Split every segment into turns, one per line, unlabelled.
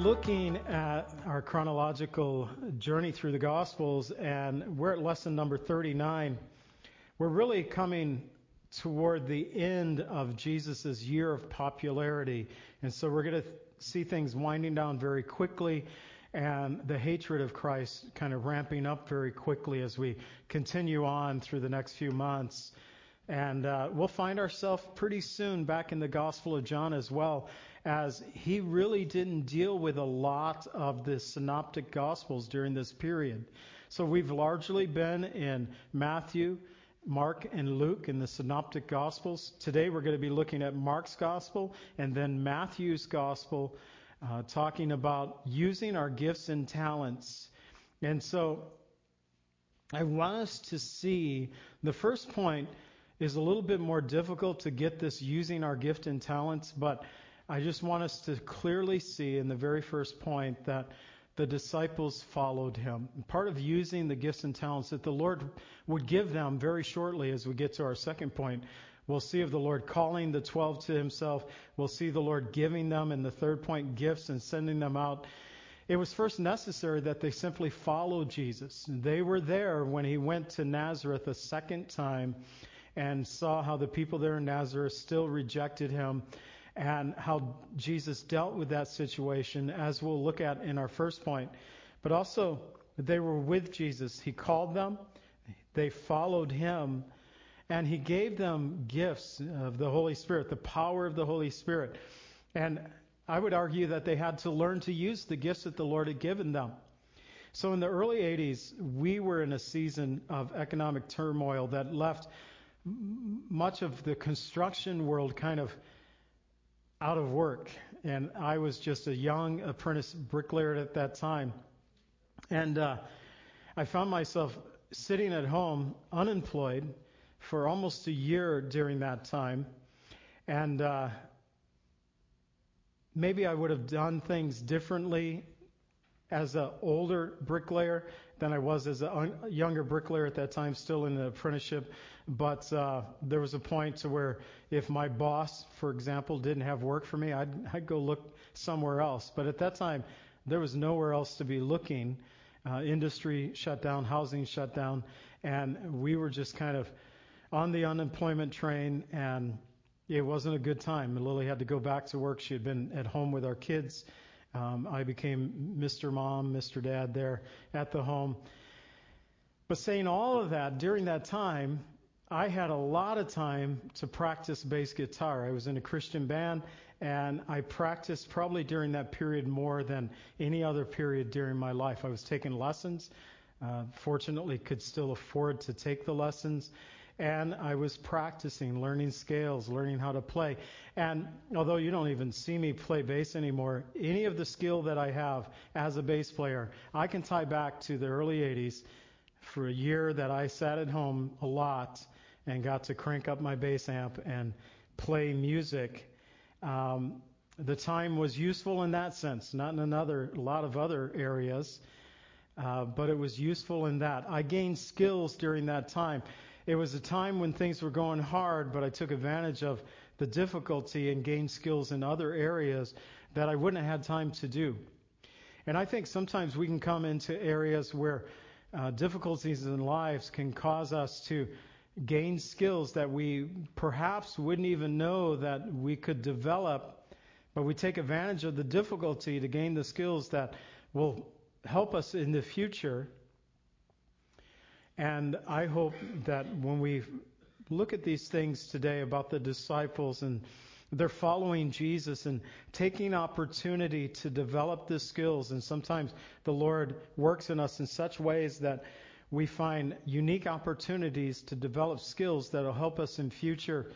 Looking at our chronological journey through the Gospels, and we're at lesson number 39. We're really coming toward the end of Jesus' year of popularity. And so, we're going to see things winding down very quickly and the hatred of Christ kind of ramping up very quickly as we continue on through the next few months. And uh, we'll find ourselves pretty soon back in the Gospel of John as well as he really didn't deal with a lot of the synoptic gospels during this period. So we've largely been in Matthew, Mark, and Luke in the synoptic gospels. Today we're going to be looking at Mark's gospel and then Matthew's gospel, uh, talking about using our gifts and talents. And so I want us to see the first point is a little bit more difficult to get this using our gift and talents, but I just want us to clearly see in the very first point that the disciples followed him. And part of using the gifts and talents that the Lord would give them very shortly as we get to our second point. We'll see of the Lord calling the 12 to himself. We'll see the Lord giving them in the third point gifts and sending them out. It was first necessary that they simply follow Jesus. They were there when he went to Nazareth a second time and saw how the people there in Nazareth still rejected him and how Jesus dealt with that situation, as we'll look at in our first point. But also, they were with Jesus. He called them, they followed him, and he gave them gifts of the Holy Spirit, the power of the Holy Spirit. And I would argue that they had to learn to use the gifts that the Lord had given them. So in the early 80s, we were in a season of economic turmoil that left much of the construction world kind of out of work, and I was just a young apprentice bricklayer at that time. And uh, I found myself sitting at home unemployed for almost a year during that time. And uh, maybe I would have done things differently as an older bricklayer than I was as a un- younger bricklayer at that time, still in the apprenticeship. But uh, there was a point to where if my boss, for example, didn't have work for me, I'd, I'd go look somewhere else. But at that time, there was nowhere else to be looking. Uh, industry shut down, housing shut down, and we were just kind of on the unemployment train, and it wasn't a good time. Lily had to go back to work. She had been at home with our kids. Um, I became Mr. Mom, Mr. Dad there at the home. But saying all of that, during that time, I had a lot of time to practice bass guitar. I was in a Christian band, and I practiced probably during that period more than any other period during my life. I was taking lessons. Uh, fortunately, could still afford to take the lessons. And I was practicing, learning scales, learning how to play. And although you don't even see me play bass anymore, any of the skill that I have as a bass player, I can tie back to the early 80s for a year that I sat at home a lot and got to crank up my bass amp and play music. Um, the time was useful in that sense, not in another a lot of other areas, uh, but it was useful in that. I gained skills during that time. It was a time when things were going hard, but I took advantage of the difficulty and gained skills in other areas that I wouldn't have had time to do. And I think sometimes we can come into areas where uh, difficulties in lives can cause us to gain skills that we perhaps wouldn't even know that we could develop, but we take advantage of the difficulty to gain the skills that will help us in the future. And I hope that when we look at these things today about the disciples and they're following Jesus and taking opportunity to develop the skills. And sometimes the Lord works in us in such ways that we find unique opportunities to develop skills that will help us in future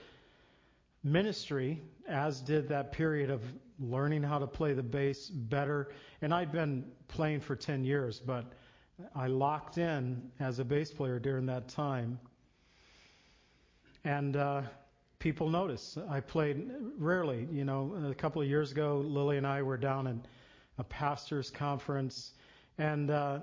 ministry, as did that period of learning how to play the bass better. And I'd been playing for 10 years, but I locked in as a bass player during that time. And uh, people notice. I played rarely. You know, a couple of years ago, Lily and I were down in a pastor's conference, and uh,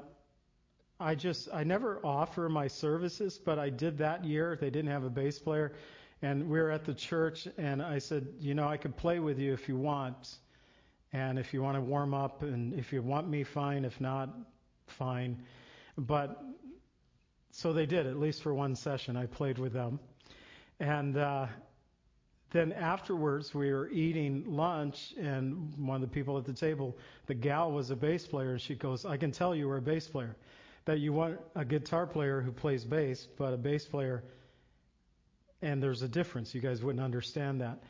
I just I never offer my services, but I did that year. They didn't have a bass player, and we were at the church, and I said, you know, I could play with you if you want, and if you want to warm up, and if you want me, fine. If not, fine. But so they did, at least for one session. I played with them, and uh, then afterwards we were eating lunch, and one of the people at the table, the gal was a bass player, and she goes, "I can tell you were a bass player." That you want a guitar player who plays bass, but a bass player and there's a difference. You guys wouldn't understand that.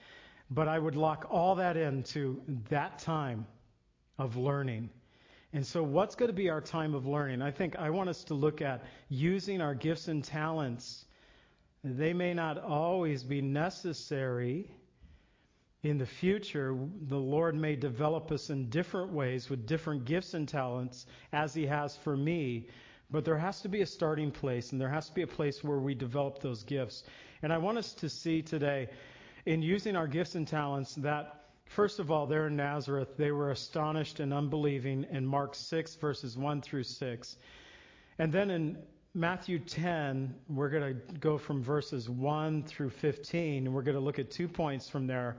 But I would lock all that into that time of learning. And so, what's going to be our time of learning? I think I want us to look at using our gifts and talents. They may not always be necessary in the future. The Lord may develop us in different ways with different gifts and talents, as He has for me. But there has to be a starting place, and there has to be a place where we develop those gifts. And I want us to see today, in using our gifts and talents, that first of all, there in Nazareth, they were astonished and unbelieving in Mark 6, verses 1 through 6. And then in Matthew 10, we're going to go from verses 1 through 15, and we're going to look at two points from there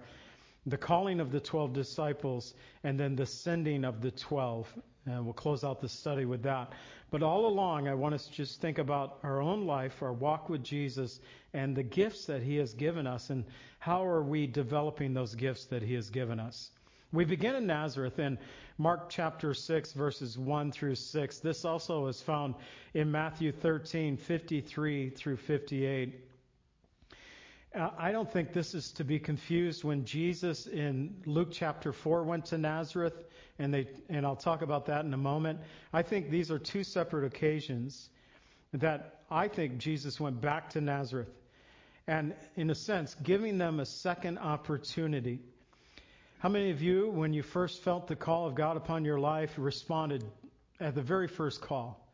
the calling of the 12 disciples, and then the sending of the 12. And we'll close out the study with that. But all along, I want us to just think about our own life, our walk with Jesus, and the gifts that He has given us, and how are we developing those gifts that He has given us. We begin in Nazareth in Mark chapter 6, verses 1 through 6. This also is found in Matthew 13, 53 through 58. Uh, I don't think this is to be confused when Jesus in Luke chapter 4 went to Nazareth, and, they, and I'll talk about that in a moment. I think these are two separate occasions that I think Jesus went back to Nazareth and, in a sense, giving them a second opportunity. How many of you, when you first felt the call of God upon your life, responded at the very first call?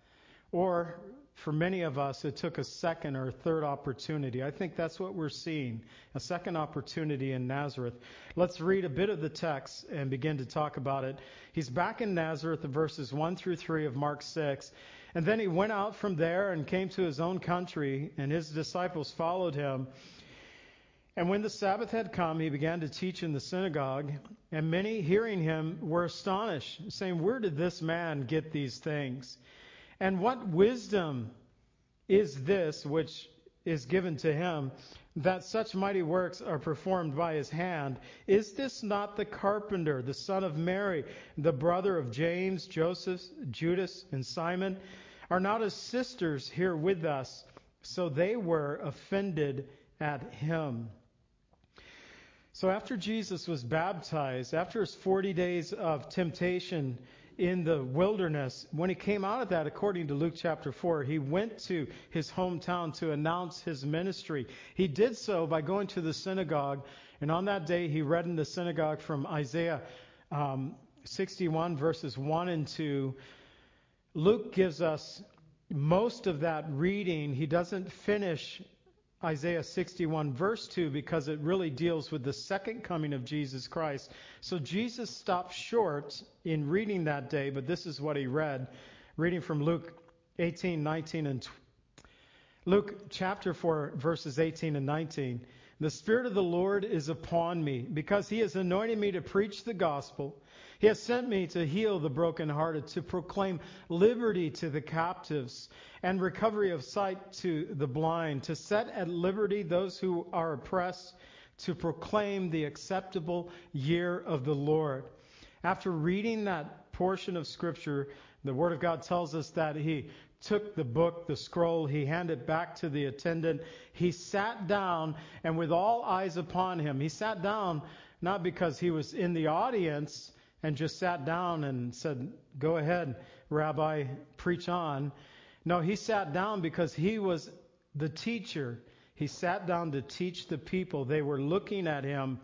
Or, for many of us, it took a second or third opportunity. I think that's what we're seeing a second opportunity in Nazareth. Let's read a bit of the text and begin to talk about it. He's back in Nazareth, verses 1 through 3 of Mark 6. And then he went out from there and came to his own country, and his disciples followed him. And when the Sabbath had come, he began to teach in the synagogue, and many hearing him were astonished, saying, Where did this man get these things? And what wisdom is this which is given to him, that such mighty works are performed by his hand? Is this not the carpenter, the son of Mary, the brother of James, Joseph, Judas, and Simon? Are not his sisters here with us? So they were offended at him. So after Jesus was baptized, after his 40 days of temptation, in the wilderness, when he came out of that, according to Luke chapter 4, he went to his hometown to announce his ministry. He did so by going to the synagogue, and on that day he read in the synagogue from Isaiah um, 61, verses 1 and 2. Luke gives us most of that reading. He doesn't finish Isaiah 61, verse 2, because it really deals with the second coming of Jesus Christ. So Jesus stopped short in reading that day, but this is what he read, reading from Luke 18, 19, and 20. Luke chapter 4, verses 18 and 19. The Spirit of the Lord is upon me, because he has anointed me to preach the gospel. He has sent me to heal the brokenhearted, to proclaim liberty to the captives and recovery of sight to the blind, to set at liberty those who are oppressed, to proclaim the acceptable year of the Lord. After reading that portion of Scripture, the Word of God tells us that he took the book, the scroll, he handed back to the attendant. He sat down, and with all eyes upon him, he sat down not because he was in the audience and just sat down and said, Go ahead, Rabbi, preach on. No, he sat down because he was the teacher. he sat down to teach the people. They were looking at him,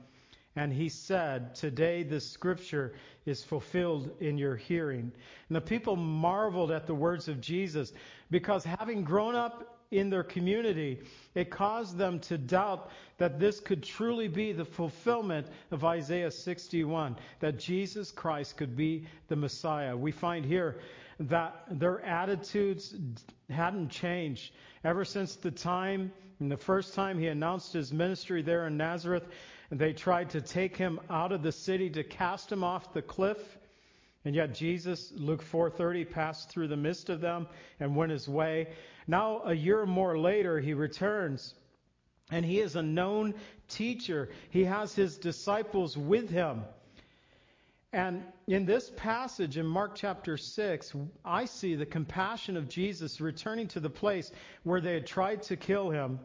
and he said, Today the scripture is fulfilled in your hearing. And the people marveled at the words of Jesus because having grown up in their community, it caused them to doubt that this could truly be the fulfillment of Isaiah 61, that Jesus Christ could be the Messiah. We find here that their attitudes hadn't changed ever since the time, and the first time he announced his ministry there in Nazareth. They tried to take him out of the city to cast him off the cliff. And yet Jesus, Luke 4:30, passed through the midst of them and went his way. Now a year or more later, he returns, and he is a known teacher. He has his disciples with him. And in this passage in Mark chapter 6, I see the compassion of Jesus returning to the place where they had tried to kill him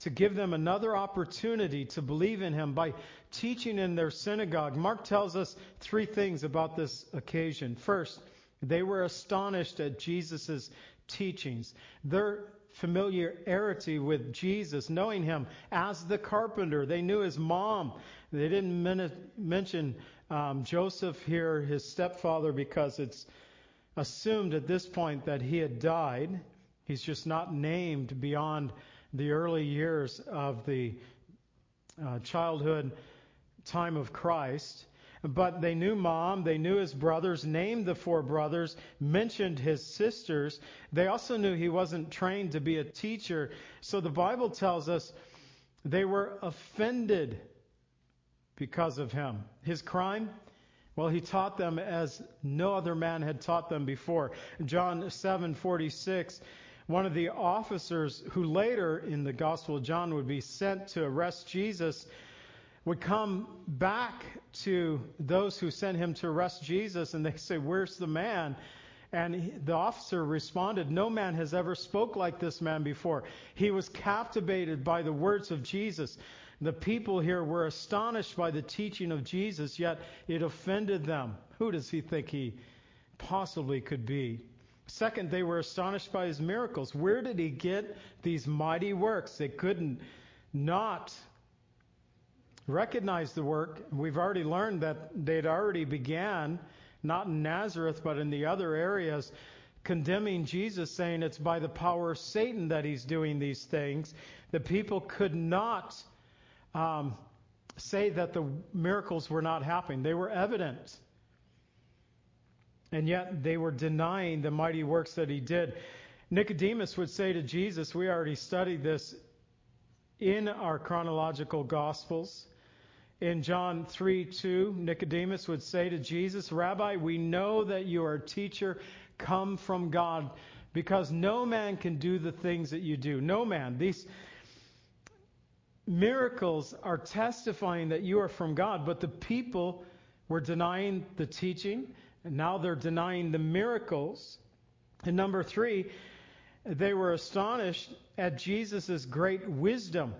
to give them another opportunity to believe in him by teaching in their synagogue. Mark tells us three things about this occasion. First, they were astonished at Jesus' teachings. Their familiarity with Jesus, knowing him as the carpenter. They knew his mom. They didn't mention um, Joseph here, his stepfather, because it's assumed at this point that he had died. He's just not named beyond the early years of the uh, childhood time of Christ. But they knew mom, they knew his brothers, named the four brothers, mentioned his sisters. They also knew he wasn't trained to be a teacher. So the Bible tells us they were offended because of him. His crime? Well, he taught them as no other man had taught them before. John 7:46, one of the officers who later in the Gospel of John would be sent to arrest Jesus would come back to those who sent him to arrest Jesus and they say, "Where's the man?" And the officer responded, No man has ever spoke like this man before. He was captivated by the words of Jesus. The people here were astonished by the teaching of Jesus, yet it offended them. Who does he think he possibly could be? Second, they were astonished by his miracles. Where did he get these mighty works? They couldn't not recognize the work. We've already learned that they'd already began, not in Nazareth, but in the other areas, condemning Jesus, saying it's by the power of Satan that he's doing these things. The people could not um, say that the miracles were not happening. They were evident. And yet they were denying the mighty works that he did. Nicodemus would say to Jesus, we already studied this in our chronological gospels. In John 3 2, Nicodemus would say to Jesus, Rabbi, we know that you are a teacher come from God because no man can do the things that you do. No man. These, miracles are testifying that you are from God, but the people were denying the teaching, and now they're denying the miracles. And number three, they were astonished at Jesus' great wisdom,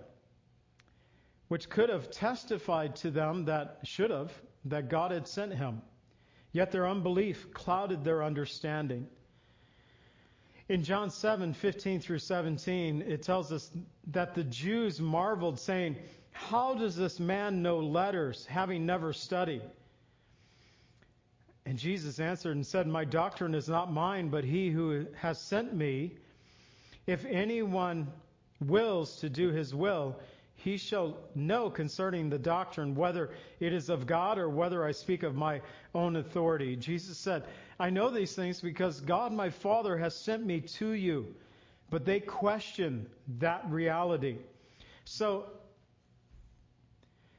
which could have testified to them that should have, that God had sent him. Yet their unbelief clouded their understanding. In John 7, 15 through 17, it tells us that the Jews marveled, saying, How does this man know letters, having never studied? And Jesus answered and said, My doctrine is not mine, but he who has sent me. If anyone wills to do his will, he shall know concerning the doctrine whether it is of God or whether I speak of my own authority. Jesus said, I know these things because God my Father has sent me to you. But they question that reality. So,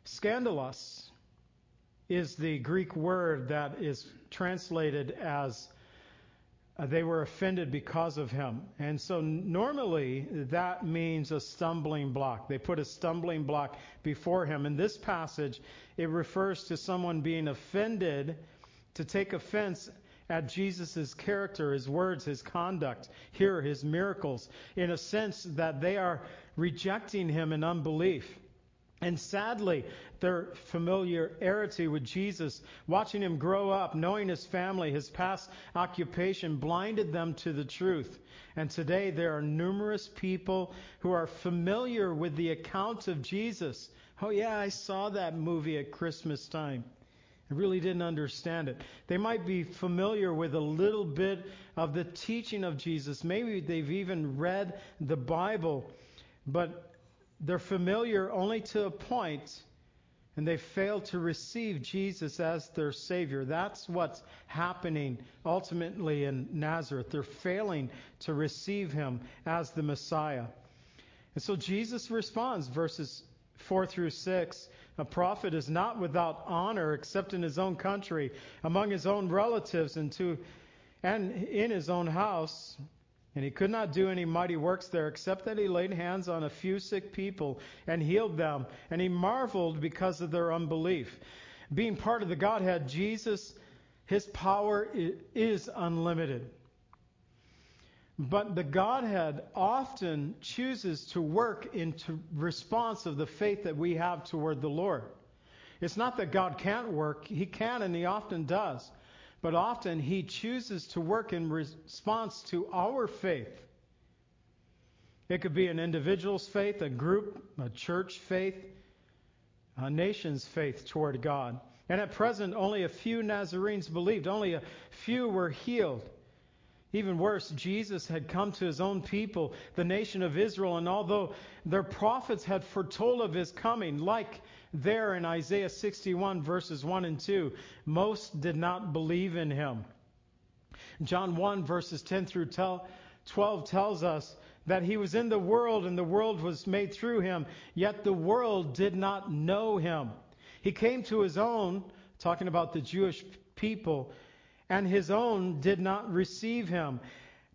scandalos is the Greek word that is translated as uh, they were offended because of him. And so normally that means a stumbling block. They put a stumbling block before him. In this passage, it refers to someone being offended to take offense at Jesus' character, his words, his conduct, here, his miracles, in a sense that they are rejecting him in unbelief. And sadly, their familiarity with Jesus, watching him grow up, knowing his family, his past occupation, blinded them to the truth. And today there are numerous people who are familiar with the account of Jesus. Oh, yeah, I saw that movie at Christmas time. I really didn't understand it. They might be familiar with a little bit of the teaching of Jesus. Maybe they've even read the Bible, but they're familiar only to a point, and they fail to receive Jesus as their Savior. That's what's happening ultimately in Nazareth. They're failing to receive Him as the Messiah. And so Jesus responds, verses 4 through 6. A prophet is not without honor except in his own country, among his own relatives, and, to, and in his own house. And he could not do any mighty works there, except that he laid hands on a few sick people and healed them. And he marveled because of their unbelief. Being part of the Godhead, Jesus, his power is unlimited. But the Godhead often chooses to work in response of the faith that we have toward the Lord. It's not that God can't work, He can and He often does. But often He chooses to work in response to our faith. It could be an individual's faith, a group, a church faith, a nation's faith toward God. And at present, only a few Nazarenes believed, only a few were healed. Even worse, Jesus had come to his own people, the nation of Israel, and although their prophets had foretold of his coming, like there in Isaiah 61, verses 1 and 2, most did not believe in him. John 1, verses 10 through 12 tells us that he was in the world and the world was made through him, yet the world did not know him. He came to his own, talking about the Jewish people, and his own did not receive him.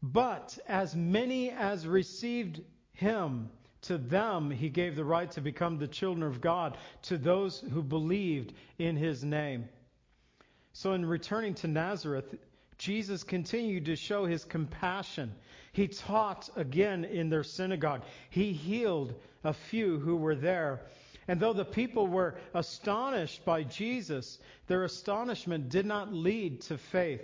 But as many as received him, to them he gave the right to become the children of God, to those who believed in his name. So, in returning to Nazareth, Jesus continued to show his compassion. He taught again in their synagogue. He healed a few who were there. And though the people were astonished by Jesus, their astonishment did not lead to faith.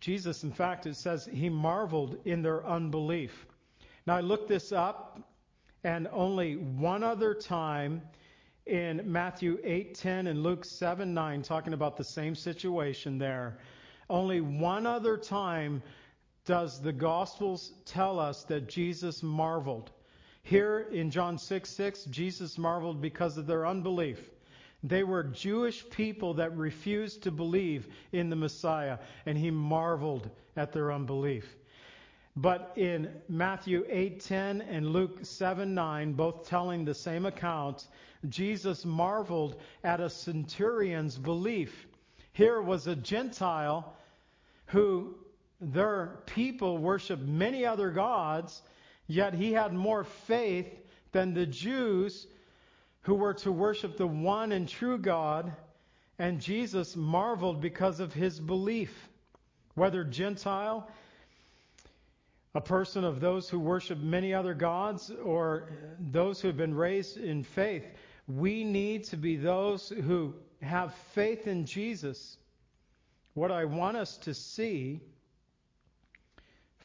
Jesus, in fact, it says he marveled in their unbelief. Now, I looked this up, and only one other time in Matthew 8:10 and Luke 7:9, talking about the same situation there, only one other time does the Gospels tell us that Jesus marveled. Here in John 6 6, Jesus marveled because of their unbelief. They were Jewish people that refused to believe in the Messiah, and he marveled at their unbelief. But in Matthew 8:10 and Luke 7:9, both telling the same account, Jesus marveled at a centurion's belief. Here was a Gentile who their people worshiped many other gods, Yet he had more faith than the Jews who were to worship the one and true God, and Jesus marveled because of his belief. Whether Gentile, a person of those who worship many other gods, or those who have been raised in faith, we need to be those who have faith in Jesus. What I want us to see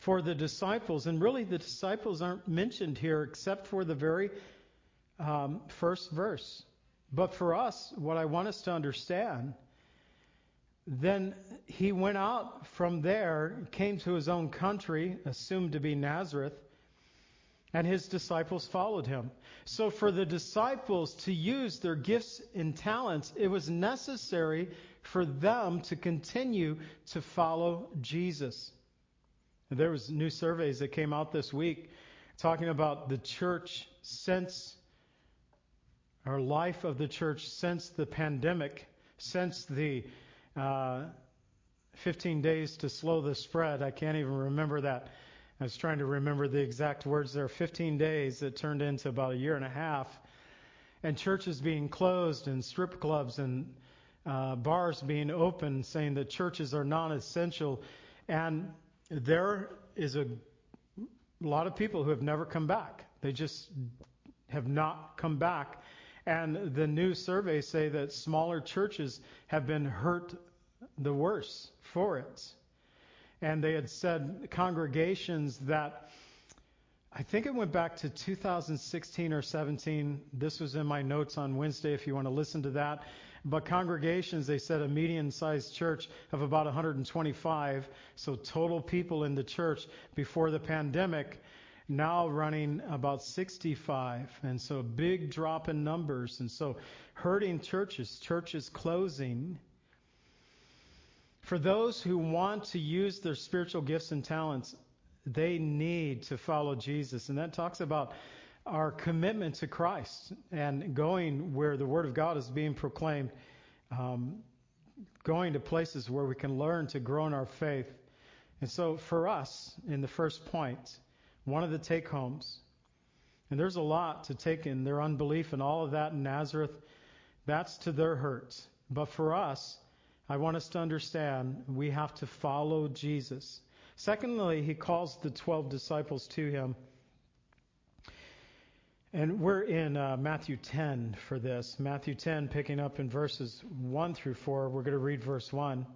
for the disciples. And really, the disciples aren't mentioned here except for the very um, first verse. But for us, what I want us to understand, then he went out from there, came to his own country, assumed to be Nazareth, and his disciples followed him. So, for the disciples to use their gifts and talents, it was necessary for them to continue to follow Jesus. There was new surveys that came out this week talking about the church since our life of the church since the pandemic, since the uh, 15 days to slow the spread. I can't even remember that. I was trying to remember the exact words there. 15 days that turned into about a year and a half. And churches being closed and strip clubs and uh, bars being open, saying that churches are non essential. And there is a lot of people who have never come back. They just have not come back. And the new surveys say that smaller churches have been hurt the worse for it. And they had said congregations that I think it went back to 2016 or 17. This was in my notes on Wednesday if you want to listen to that. But congregations, they said a median sized church of about 125. So total people in the church before the pandemic now running about 65. And so a big drop in numbers. And so hurting churches, churches closing. For those who want to use their spiritual gifts and talents, they need to follow Jesus. And that talks about our commitment to Christ and going where the Word of God is being proclaimed, um, going to places where we can learn to grow in our faith. And so for us, in the first point, one of the take homes, and there's a lot to take in their unbelief and all of that in Nazareth, that's to their hurt. But for us, I want us to understand we have to follow Jesus. Secondly, he calls the 12 disciples to him. And we're in uh, Matthew 10 for this. Matthew 10, picking up in verses 1 through 4. We're going to read verse 1.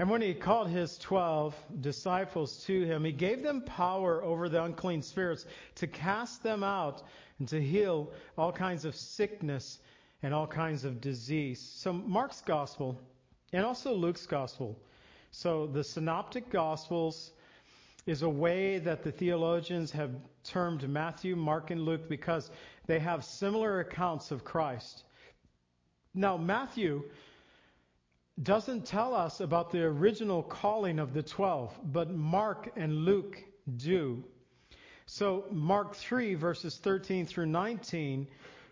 And when he called his 12 disciples to him, he gave them power over the unclean spirits to cast them out and to heal all kinds of sickness and all kinds of disease. So Mark's gospel and also Luke's gospel. So the synoptic gospels is a way that the theologians have termed Matthew, Mark, and Luke because they have similar accounts of Christ. Now, Matthew doesn't tell us about the original calling of the 12, but Mark and Luke do. So, Mark 3, verses 13 through 19,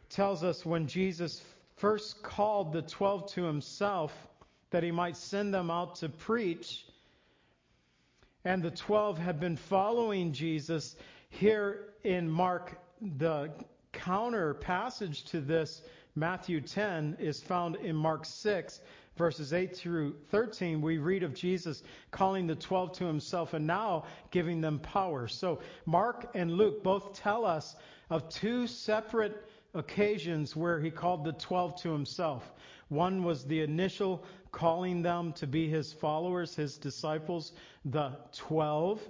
tells us when Jesus first called the 12 to himself that he might send them out to preach. And the 12 have been following Jesus. Here in Mark, the counter passage to this, Matthew 10, is found in Mark 6, verses 8 through 13. We read of Jesus calling the 12 to himself and now giving them power. So Mark and Luke both tell us of two separate occasions where he called the 12 to himself. One was the initial calling them to be his followers, his disciples, the 12.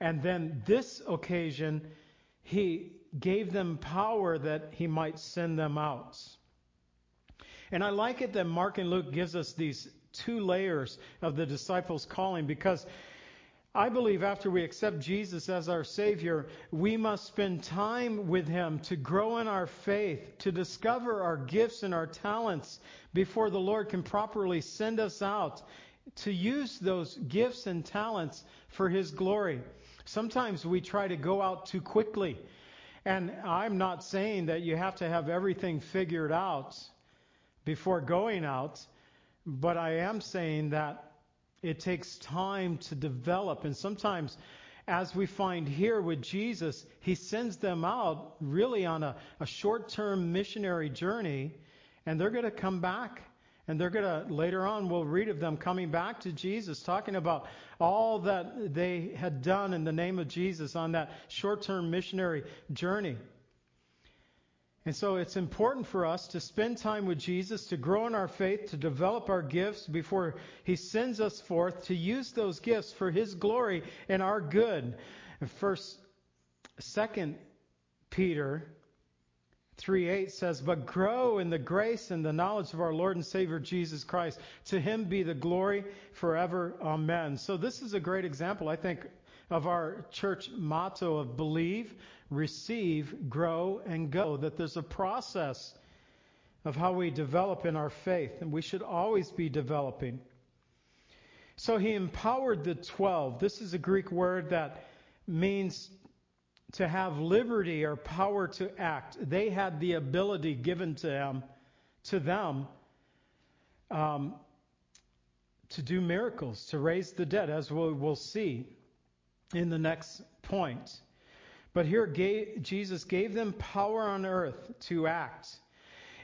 And then this occasion, he gave them power that he might send them out. And I like it that Mark and Luke gives us these two layers of the disciples' calling because I believe after we accept Jesus as our Savior, we must spend time with Him to grow in our faith, to discover our gifts and our talents before the Lord can properly send us out to use those gifts and talents for His glory. Sometimes we try to go out too quickly. And I'm not saying that you have to have everything figured out before going out, but I am saying that it takes time to develop. And sometimes, as we find here with Jesus, he sends them out really on a, a short term missionary journey, and they're going to come back. And they're going to, later on, we'll read of them coming back to Jesus, talking about all that they had done in the name of Jesus on that short term missionary journey. And so it's important for us to spend time with Jesus, to grow in our faith, to develop our gifts before He sends us forth to use those gifts for His glory and our good. First, Second Peter 3:8 says, "But grow in the grace and the knowledge of our Lord and Savior Jesus Christ. To Him be the glory forever. Amen." So this is a great example, I think, of our church motto of believe, receive, grow, and go. That there's a process of how we develop in our faith, and we should always be developing. So he empowered the 12. This is a Greek word that means to have liberty or power to act. They had the ability given to them, to them um, to do miracles, to raise the dead, as we will see in the next point. But here, Jesus gave them power on earth to act.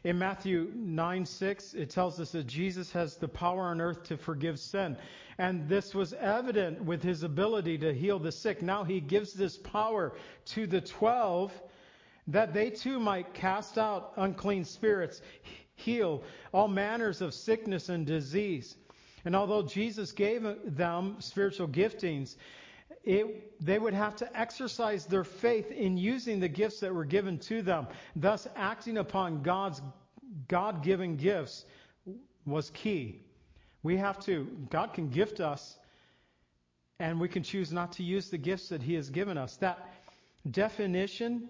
In Matthew 9 6, it tells us that Jesus has the power on earth to forgive sin. And this was evident with his ability to heal the sick. Now he gives this power to the 12 that they too might cast out unclean spirits, heal all manners of sickness and disease. And although Jesus gave them spiritual giftings, it, they would have to exercise their faith in using the gifts that were given to them. Thus, acting upon God's God given gifts was key. We have to, God can gift us, and we can choose not to use the gifts that He has given us. That definition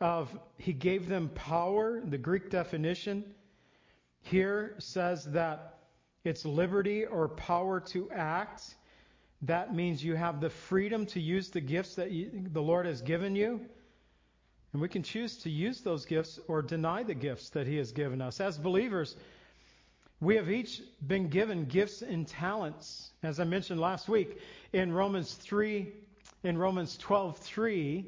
of He gave them power, the Greek definition here says that it's liberty or power to act. That means you have the freedom to use the gifts that you, the Lord has given you. And we can choose to use those gifts or deny the gifts that He has given us. As believers, we have each been given gifts and talents. As I mentioned last week in Romans 3, in Romans 12:3,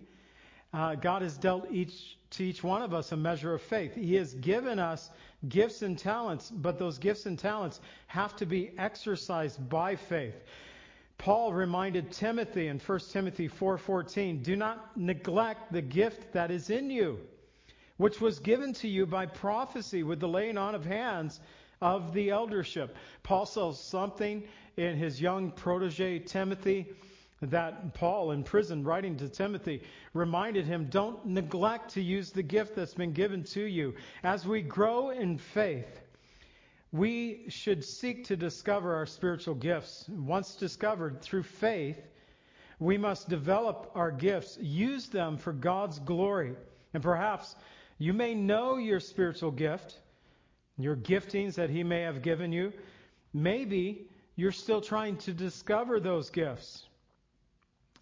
uh, God has dealt each to each one of us a measure of faith. He has given us gifts and talents, but those gifts and talents have to be exercised by faith. Paul reminded Timothy in 1 Timothy 4:14, "Do not neglect the gift that is in you, which was given to you by prophecy with the laying on of hands of the eldership." Paul says something in his young protege Timothy that Paul in prison writing to Timothy reminded him don't neglect to use the gift that's been given to you. As we grow in faith, we should seek to discover our spiritual gifts. Once discovered through faith, we must develop our gifts, use them for God's glory. And perhaps you may know your spiritual gift, your giftings that He may have given you. Maybe you're still trying to discover those gifts.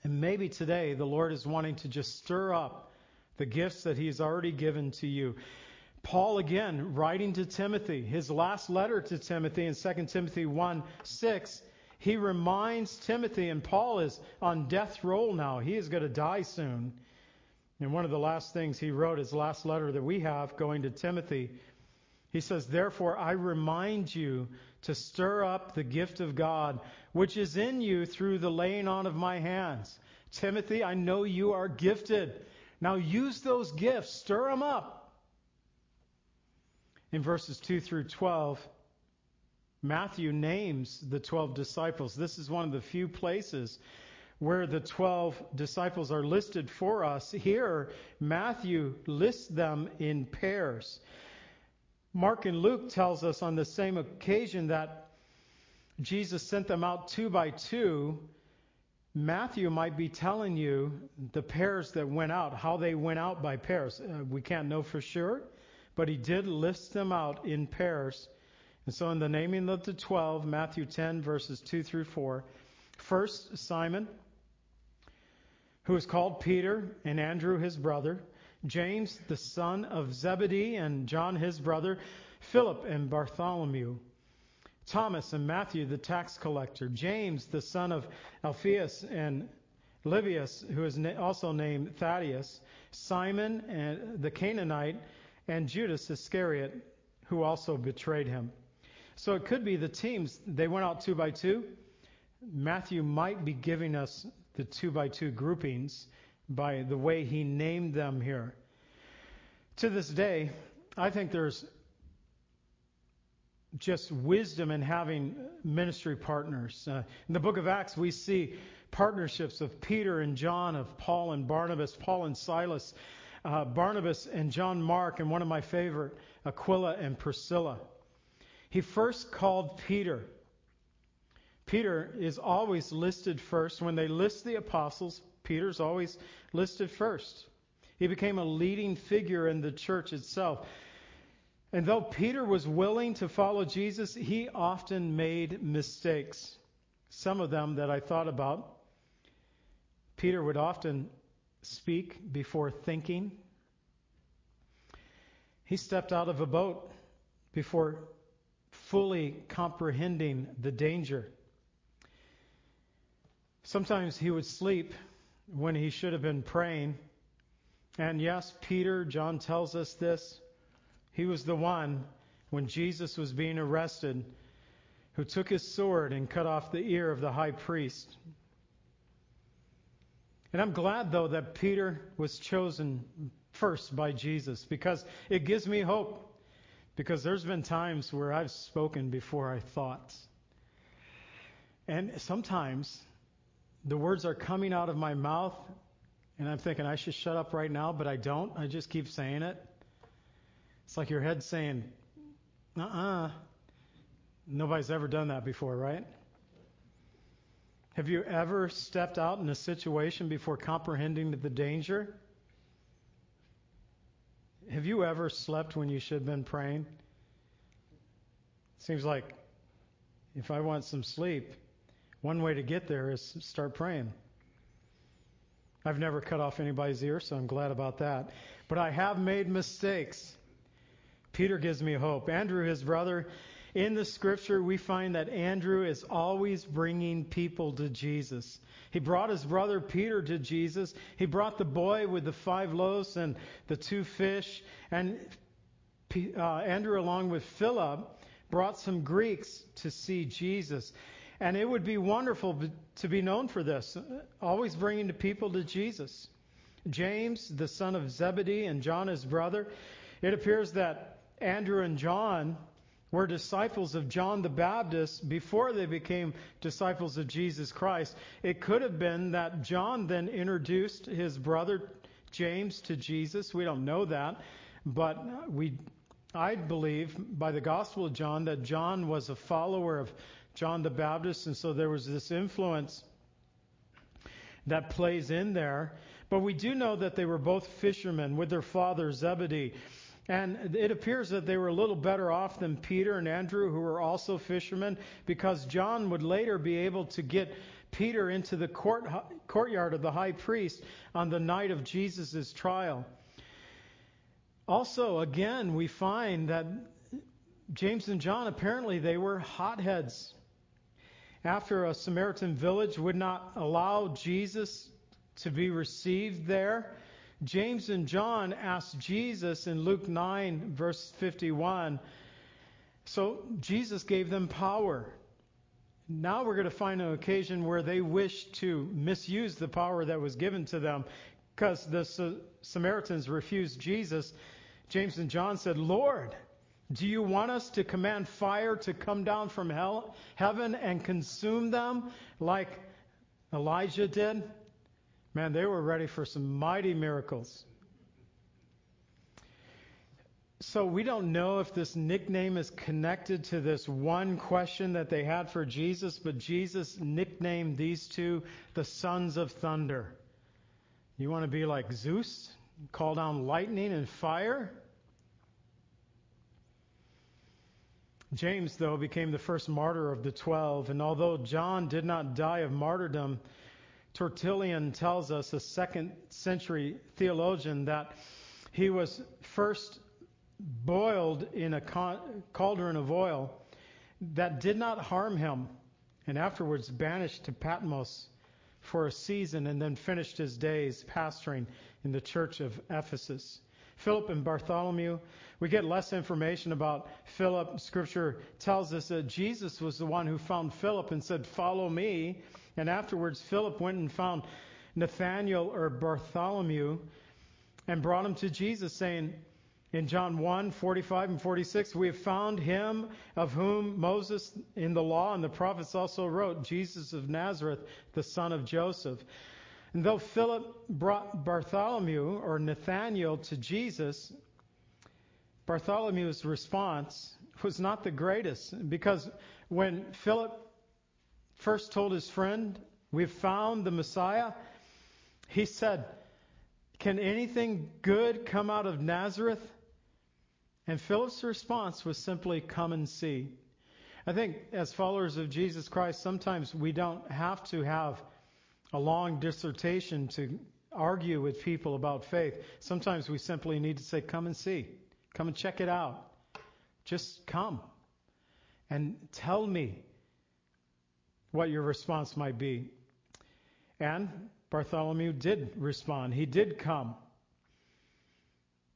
And maybe today the Lord is wanting to just stir up the gifts that He's already given to you. Paul again, writing to Timothy, his last letter to Timothy in 2 Timothy 1 6, he reminds Timothy, and Paul is on death roll now. He is going to die soon. And one of the last things he wrote, his last letter that we have going to Timothy, he says, Therefore I remind you to stir up the gift of God which is in you through the laying on of my hands. Timothy, I know you are gifted. Now use those gifts, stir them up. In verses 2 through 12, Matthew names the 12 disciples. This is one of the few places where the 12 disciples are listed for us. Here, Matthew lists them in pairs. Mark and Luke tells us on the same occasion that Jesus sent them out two by two, Matthew might be telling you the pairs that went out, how they went out by pairs. Uh, we can't know for sure, but he did list them out in pairs. And so, in the naming of the 12, Matthew 10, verses 2 through 4, first Simon, who is called Peter, and Andrew his brother, James the son of Zebedee, and John his brother, Philip and Bartholomew. Thomas and Matthew, the tax collector, James, the son of Alphaeus and Lebbaeus, who is also named Thaddeus, Simon and the Canaanite, and Judas Iscariot, who also betrayed him. So it could be the teams, they went out two by two. Matthew might be giving us the two by two groupings by the way he named them here. To this day, I think there's just wisdom in having ministry partners. Uh, in the book of Acts, we see partnerships of Peter and John, of Paul and Barnabas, Paul and Silas, uh, Barnabas and John Mark, and one of my favorite, Aquila and Priscilla. He first called Peter. Peter is always listed first. When they list the apostles, Peter's always listed first. He became a leading figure in the church itself. And though Peter was willing to follow Jesus, he often made mistakes. Some of them that I thought about. Peter would often speak before thinking. He stepped out of a boat before fully comprehending the danger. Sometimes he would sleep when he should have been praying. And yes, Peter, John tells us this. He was the one, when Jesus was being arrested, who took his sword and cut off the ear of the high priest. And I'm glad, though, that Peter was chosen first by Jesus because it gives me hope. Because there's been times where I've spoken before I thought. And sometimes the words are coming out of my mouth, and I'm thinking I should shut up right now, but I don't. I just keep saying it. It's like your head saying, uh uh-uh. uh. Nobody's ever done that before, right? Have you ever stepped out in a situation before comprehending the danger? Have you ever slept when you should have been praying? Seems like if I want some sleep, one way to get there is start praying. I've never cut off anybody's ear, so I'm glad about that. But I have made mistakes. Peter gives me hope. Andrew, his brother, in the scripture, we find that Andrew is always bringing people to Jesus. He brought his brother Peter to Jesus. He brought the boy with the five loaves and the two fish. And uh, Andrew, along with Philip, brought some Greeks to see Jesus. And it would be wonderful to be known for this, always bringing the people to Jesus. James, the son of Zebedee, and John, his brother, it appears that Andrew and John were disciples of John the Baptist before they became disciples of Jesus Christ. It could have been that John then introduced his brother James to Jesus. We don't know that, but we I believe by the Gospel of John that John was a follower of John the Baptist, and so there was this influence that plays in there. But we do know that they were both fishermen with their father Zebedee. And it appears that they were a little better off than Peter and Andrew, who were also fishermen, because John would later be able to get Peter into the court, courtyard of the high priest on the night of Jesus' trial. Also, again, we find that James and John apparently they were hotheads. After a Samaritan village would not allow Jesus to be received there, James and John asked Jesus in Luke 9, verse 51. So Jesus gave them power. Now we're going to find an occasion where they wish to misuse the power that was given to them because the Samaritans refused Jesus. James and John said, Lord, do you want us to command fire to come down from hell, heaven and consume them like Elijah did? Man, they were ready for some mighty miracles. So we don't know if this nickname is connected to this one question that they had for Jesus, but Jesus nicknamed these two the sons of thunder. You want to be like Zeus? Call down lightning and fire? James, though, became the first martyr of the twelve, and although John did not die of martyrdom, Tertullian tells us, a second century theologian, that he was first boiled in a cauldron of oil that did not harm him, and afterwards banished to Patmos for a season, and then finished his days pastoring in the church of Ephesus. Philip and Bartholomew, we get less information about Philip. Scripture tells us that Jesus was the one who found Philip and said, Follow me. And afterwards, Philip went and found Nathanael or Bartholomew and brought him to Jesus, saying, in John 1, 45 and 46, we have found him of whom Moses in the law and the prophets also wrote, Jesus of Nazareth, the son of Joseph. And though Philip brought Bartholomew or Nathanael to Jesus, Bartholomew's response was not the greatest because when Philip first told his friend, We've found the Messiah, he said, Can anything good come out of Nazareth? And Philip's response was simply, Come and see. I think as followers of Jesus Christ, sometimes we don't have to have a long dissertation to argue with people about faith. Sometimes we simply need to say, Come and see. Come and check it out. Just come and tell me what your response might be. And Bartholomew did respond. He did come.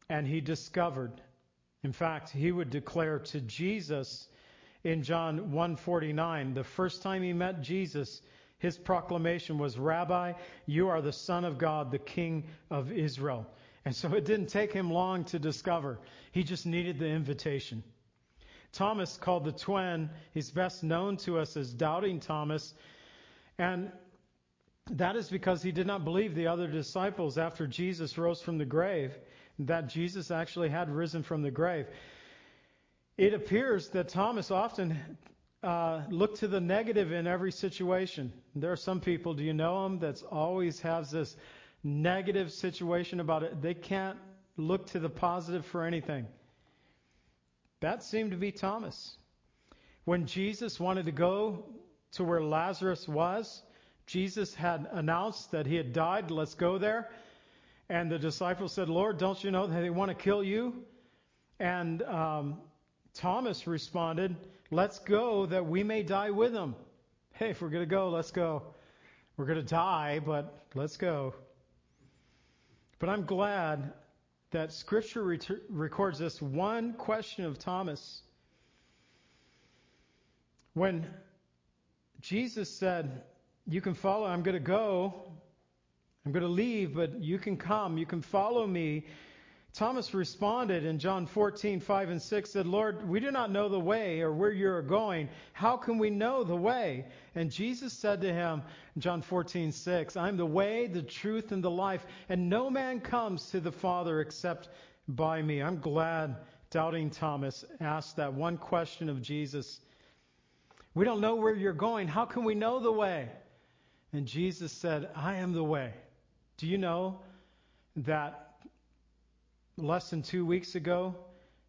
And he discovered. In fact, he would declare to Jesus in John 1:49, the first time he met Jesus, his proclamation was, "Rabbi, you are the son of God, the king of Israel." And so it didn't take him long to discover. He just needed the invitation. Thomas, called the twin, he's best known to us as Doubting Thomas. And that is because he did not believe the other disciples after Jesus rose from the grave, that Jesus actually had risen from the grave. It appears that Thomas often uh, looked to the negative in every situation. There are some people, do you know them, that always has this negative situation about it. They can't look to the positive for anything. That seemed to be Thomas. When Jesus wanted to go to where Lazarus was, Jesus had announced that he had died. Let's go there. And the disciples said, Lord, don't you know that they want to kill you? And um, Thomas responded, Let's go that we may die with them. Hey, if we're going to go, let's go. We're going to die, but let's go. But I'm glad that Scripture ret- records this one question of Thomas. When Jesus said, You can follow, I'm going to go, I'm going to leave, but you can come, you can follow me. Thomas responded in John 14, 5 and 6, said, Lord, we do not know the way or where you are going. How can we know the way? And Jesus said to him, John 14, 6, I'm the way, the truth, and the life, and no man comes to the Father except by me. I'm glad doubting Thomas asked that one question of Jesus. We don't know where you're going. How can we know the way? And Jesus said, I am the way. Do you know that less than two weeks ago,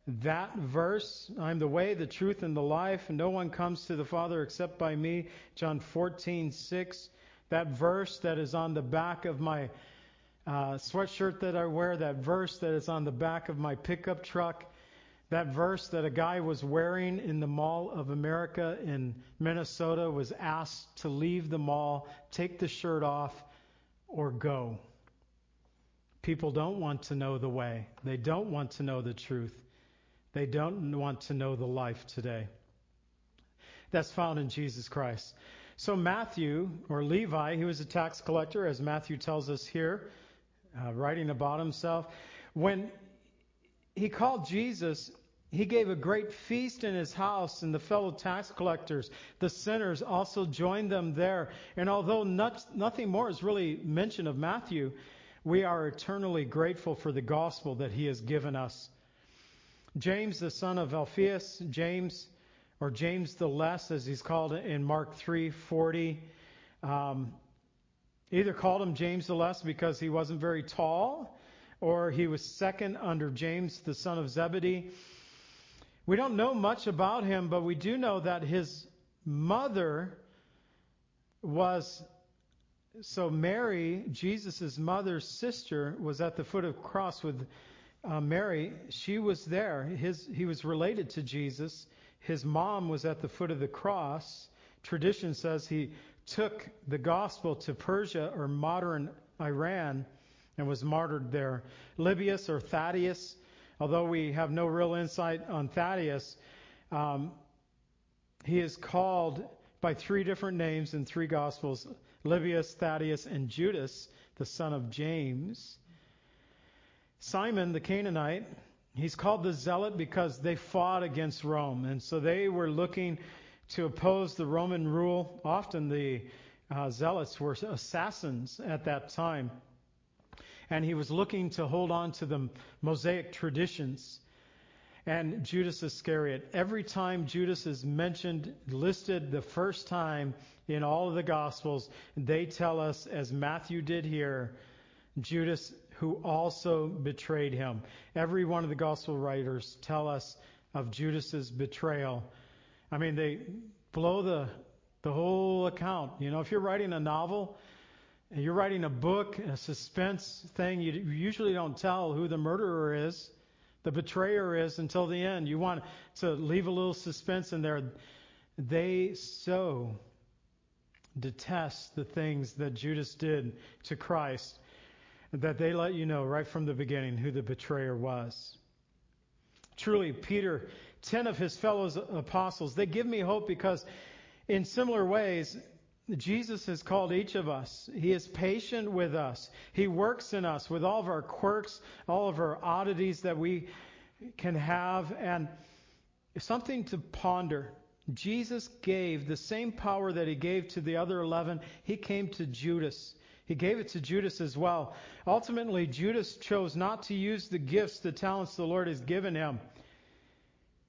that verse, I'm the way, the truth, and the life, no one comes to the Father except by me, John 14, 6, that verse that is on the back of my uh, sweatshirt that I wear, that verse that is on the back of my pickup truck, that verse that a guy was wearing in the Mall of America in Minnesota was asked to leave the mall, take the shirt off, or go. People don't want to know the way. They don't want to know the truth. They don't want to know the life today. That's found in Jesus Christ. So Matthew, or Levi, he was a tax collector, as Matthew tells us here, uh, writing about himself. When he called Jesus, he gave a great feast in his house, and the fellow tax collectors, the sinners, also joined them there. And although not, nothing more is really mentioned of Matthew, we are eternally grateful for the gospel that he has given us. James, the son of Alphaeus, James, or James the Less, as he's called in Mark 3:40, um, either called him James the Less because he wasn't very tall, or he was second under James, the son of Zebedee. We don't know much about him, but we do know that his mother was so Mary, Jesus' mother's sister, was at the foot of the cross with uh, Mary. She was there. His, he was related to Jesus. His mom was at the foot of the cross. Tradition says he took the gospel to Persia or modern Iran and was martyred there. Lebbeus or Thaddeus, although we have no real insight on Thaddeus, um, he is called by three different names in three gospels Lebbeus, Thaddeus, and Judas, the son of James. Simon the Canaanite, he's called the Zealot because they fought against Rome. And so they were looking to oppose the Roman rule. Often the uh, Zealots were assassins at that time. And he was looking to hold on to the Mosaic traditions and Judas Iscariot. Every time Judas is mentioned, listed the first time in all of the Gospels, they tell us, as Matthew did here, Judas who also betrayed him. Every one of the Gospel writers tell us of Judas's betrayal. I mean, they blow the the whole account. You know, if you're writing a novel, you're writing a book, a suspense thing, you usually don't tell who the murderer is the betrayer is until the end. You want to leave a little suspense in there. They so detest the things that Judas did to Christ that they let you know right from the beginning who the betrayer was. Truly, Peter, ten of his fellow apostles, they give me hope because in similar ways, Jesus has called each of us. He is patient with us. He works in us with all of our quirks, all of our oddities that we can have, and something to ponder. Jesus gave the same power that he gave to the other 11, he came to Judas. He gave it to Judas as well. Ultimately, Judas chose not to use the gifts, the talents the Lord has given him.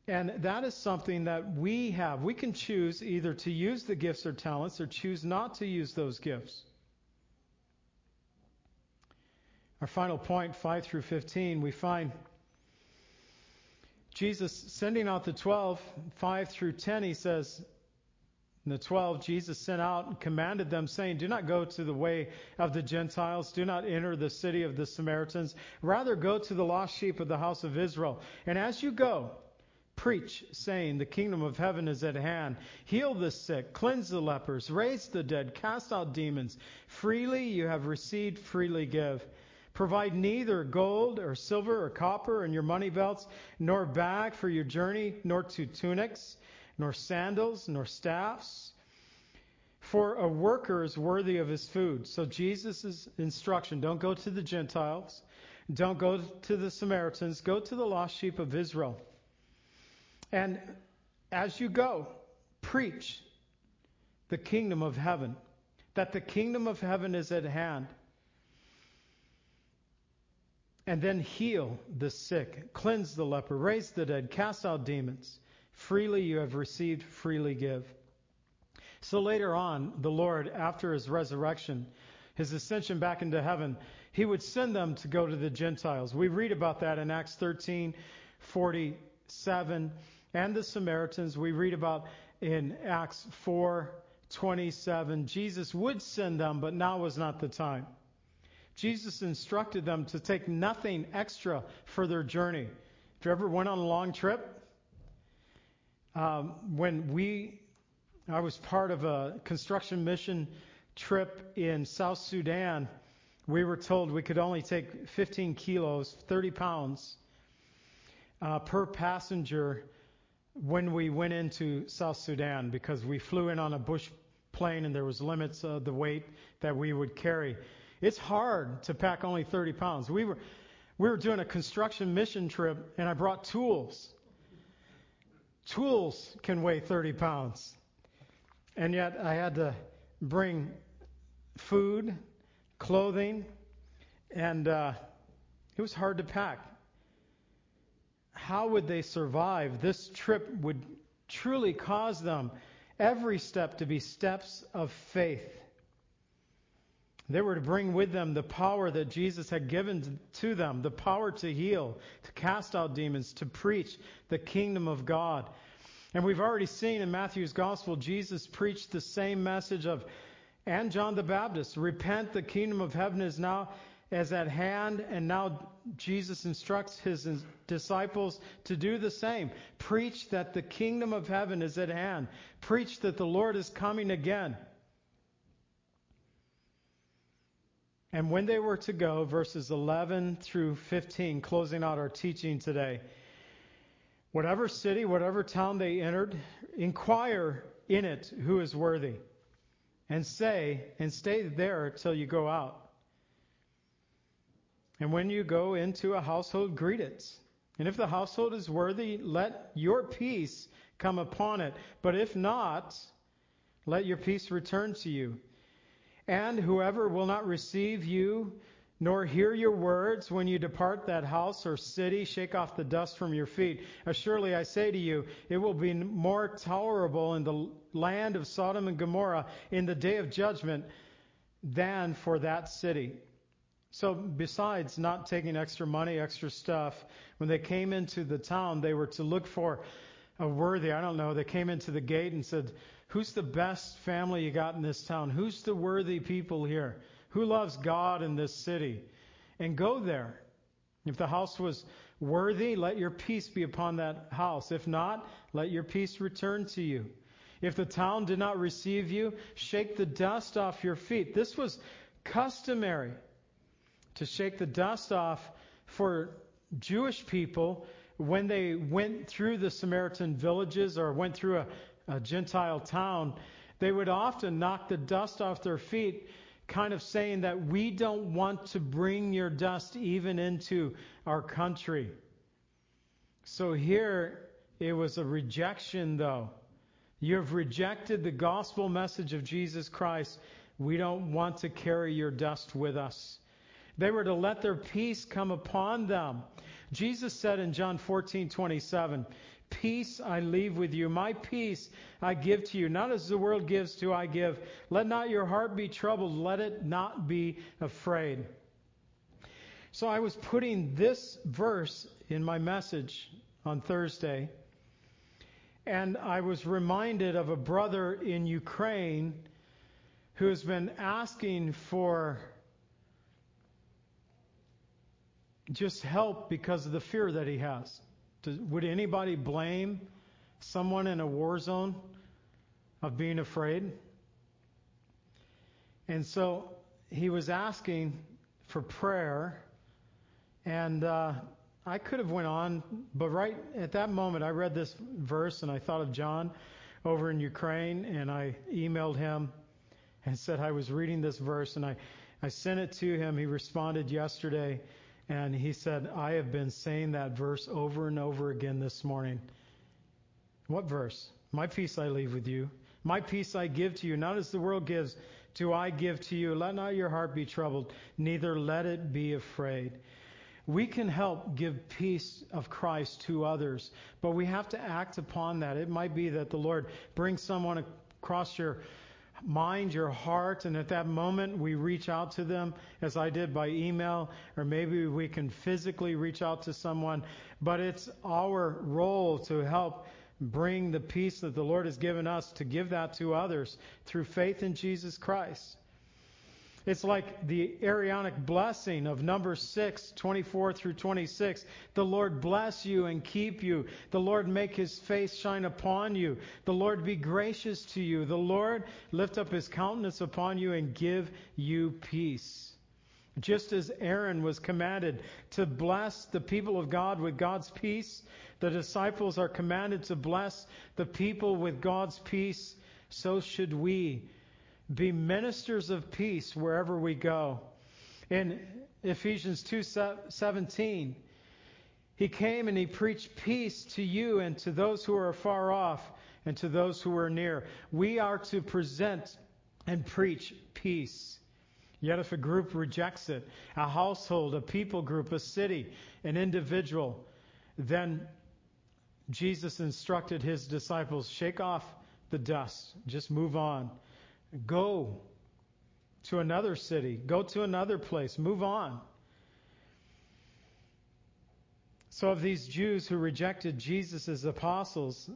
And that is something that we have. We can choose either to use the gifts or talents or choose not to use those gifts. Our final point, 5 through 15, we find Jesus sending out the 12, 5 through 10, he says, the 12, Jesus sent out and commanded them, saying, Do not go to the way of the Gentiles. Do not enter the city of the Samaritans. Rather, go to the lost sheep of the house of Israel. And as you go, preach, saying, The kingdom of heaven is at hand. Heal the sick, cleanse the lepers, raise the dead, cast out demons. Freely you have received, freely give. Provide neither gold or silver or copper in your money belts, nor bag for your journey, nor two tunics nor sandals, nor staffs. For a worker is worthy of his food. So Jesus' instruction don't go to the Gentiles, don't go to the Samaritans, go to the lost sheep of Israel. And as you go, preach the kingdom of heaven, that the kingdom of heaven is at hand. And then heal the sick, cleanse the leper, raise the dead, cast out demons. Freely you have received, freely give. So later on, the Lord, after his resurrection, his ascension back into heaven, he would send them to go to the Gentiles. We read about that in Acts 13, 47, and the Samaritans. We read about in Acts 4, 27. Jesus would send them, but now was not the time. Jesus instructed them to take nothing extra for their journey. If you ever went on a long trip, um, when we, I was part of a construction mission trip in South Sudan, we were told we could only take 15 kilos, 30 pounds, uh, per passenger when we went into South Sudan because we flew in on a bush plane and there was limits of the weight that we would carry. It's hard to pack only 30 pounds. We were we were doing a construction mission trip and I brought tools. Tools can weigh 30 pounds. And yet I had to bring food, clothing, and uh, it was hard to pack. How would they survive? This trip would truly cause them every step to be steps of faith. They were to bring with them the power that Jesus had given to them, the power to heal, to cast out demons, to preach the kingdom of God. And we've already seen in Matthew's gospel, Jesus preached the same message of, and John the Baptist, repent, the kingdom of heaven is now as at hand, and now Jesus instructs his disciples to do the same. Preach that the kingdom of heaven is at hand. Preach that the Lord is coming again. And when they were to go, verses 11 through 15, closing out our teaching today, whatever city, whatever town they entered, inquire in it who is worthy, and say, and stay there till you go out. And when you go into a household, greet it. And if the household is worthy, let your peace come upon it. But if not, let your peace return to you. And whoever will not receive you, nor hear your words when you depart that house or city, shake off the dust from your feet. Surely I say to you, it will be more tolerable in the land of Sodom and Gomorrah in the day of judgment than for that city. So, besides not taking extra money, extra stuff, when they came into the town, they were to look for a worthy, I don't know, they came into the gate and said, Who's the best family you got in this town? Who's the worthy people here? Who loves God in this city? And go there. If the house was worthy, let your peace be upon that house. If not, let your peace return to you. If the town did not receive you, shake the dust off your feet. This was customary to shake the dust off for Jewish people when they went through the Samaritan villages or went through a, a Gentile town, They would often knock the dust off their feet, kind of saying that we don't want to bring your dust even into our country. So here it was a rejection, though. You have rejected the gospel message of Jesus Christ. We don't want to carry your dust with us. They were to let their peace come upon them. Jesus said in John 14:27, "Peace I leave with you, my peace I give to you, not as the world gives do I give. Let not your heart be troubled, let it not be afraid." So I was putting this verse in my message on Thursday, and I was reminded of a brother in Ukraine who has been asking for just help because of the fear that he has. Does, would anybody blame someone in a war zone of being afraid? And so he was asking for prayer, and uh, I could have went on, but right at that moment I read this verse and I thought of John over in Ukraine, and I emailed him and said I was reading this verse, and I I sent it to him. He responded yesterday and he said, I have been saying that verse over and over again this morning. What verse? My peace I leave with you. My peace I give to you, not as the world gives, do I give to you. Let not your heart be troubled, neither let it be afraid. We can help give peace of Christ to others, but we have to act upon that. It might be that the Lord brings someone across your mind, your heart, and at that moment we reach out to them as I did by email, or maybe we can physically reach out to someone. But it's our role to help bring the peace that the Lord has given us to give that to others through faith in Jesus Christ. It's like the Aaronic blessing of number 6, 24 through 26. The Lord bless you and keep you. The Lord make his face shine upon you. The Lord be gracious to you. The Lord lift up his countenance upon you and give you peace. Just as Aaron was commanded to bless the people of God with God's peace, the disciples are commanded to bless the people with God's peace, so should we be ministers of peace wherever we go. In Ephesians 2:17, he came and he preached peace to you and to those who are far off and to those who are near. We are to present and preach peace. Yet if a group rejects it, a household, a people group, a city, an individual, then Jesus instructed his disciples, shake off the dust, just move on. Go to another city, go to another place, move on. So, of these Jews who rejected Jesus apostles,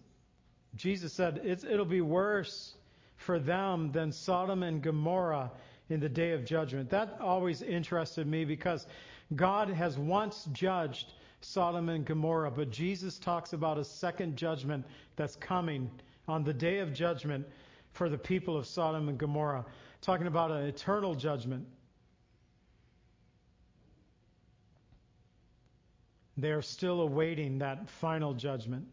Jesus said it'll be worse for them than Sodom and Gomorrah in the day of judgment. That always interested me because God has once judged Sodom and Gomorrah, but Jesus talks about a second judgment that's coming on the day of judgment for the people of Sodom and Gomorrah, talking about an eternal judgment. They are still awaiting that final judgment.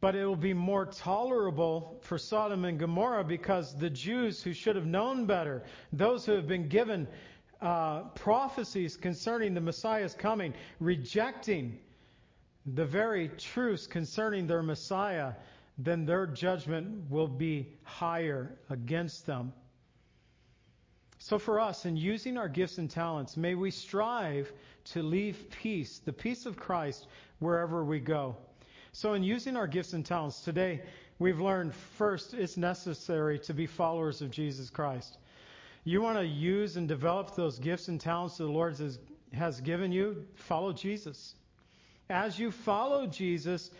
But it will be more tolerable for Sodom and Gomorrah because the Jews who should have known better, those who have been given uh, prophecies concerning the Messiah's coming, rejecting the very truths concerning their Messiah, then their judgment will be higher against them. So for us, in using our gifts and talents, may we strive to leave peace, the peace of Christ, wherever we go. So in using our gifts and talents today, we've learned first it's necessary to be followers of Jesus Christ. You want to use and develop those gifts and talents that the Lord has, has given you, follow Jesus. As you follow Jesus,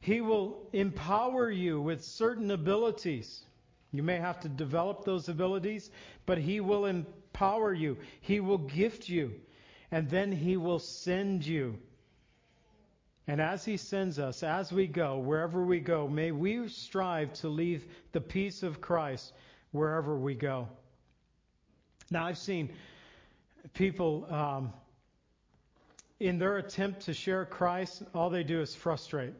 he will empower you with certain abilities. You may have to develop those abilities, but He will empower you. He will gift you. And then He will send you. And as He sends us, as we go, wherever we go, may we strive to leave the peace of Christ wherever we go. Now, I've seen people, um, in their attempt to share Christ, all they do is frustrate.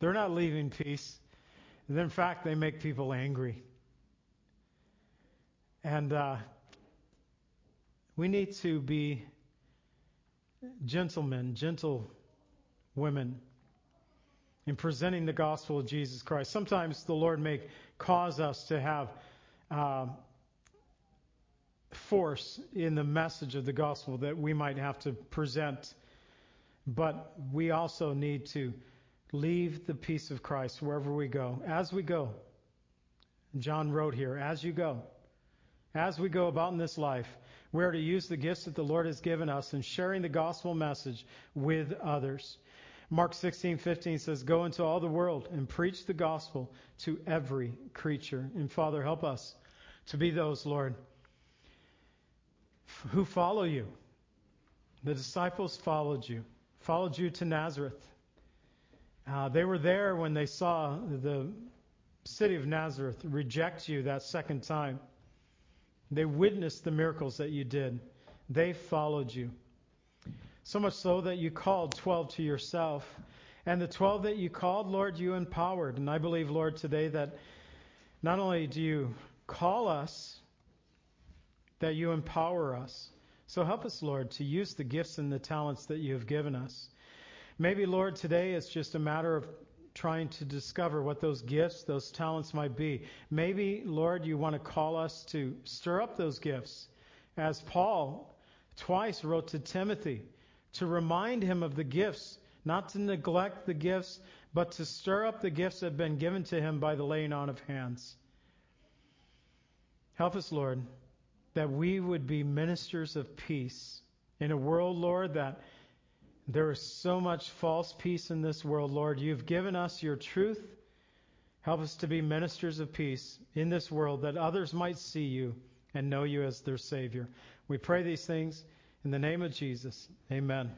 They're not leaving peace. In fact, they make people angry. And uh, we need to be gentlemen, gentle women in presenting the gospel of Jesus Christ. Sometimes the Lord may cause us to have uh, force in the message of the gospel that we might have to present, but we also need to leave the peace of Christ wherever we go. As we go, John wrote here, as you go, as we go about in this life, we are to use the gifts that the Lord has given us in sharing the gospel message with others. Mark 16:15 says, "Go into all the world and preach the gospel to every creature." And Father, help us to be those, Lord, who follow you. The disciples followed you, followed you to Nazareth. Uh, they were there when they saw the city of Nazareth reject you that second time. They witnessed the miracles that you did. They followed you. So much so that you called 12 to yourself. And the 12 that you called, Lord, you empowered. And I believe, Lord, today that not only do you call us, that you empower us. So help us, Lord, to use the gifts and the talents that you have given us. Maybe, Lord, today it's just a matter of trying to discover what those gifts, those talents might be. Maybe, Lord, you want to call us to stir up those gifts. As Paul twice wrote to Timothy, to remind him of the gifts, not to neglect the gifts, but to stir up the gifts that have been given to him by the laying on of hands. Help us, Lord, that we would be ministers of peace in a world, Lord, that there is so much false peace in this world, Lord. You've given us your truth. Help us to be ministers of peace in this world that others might see you and know you as their Savior. We pray these things in the name of Jesus. Amen.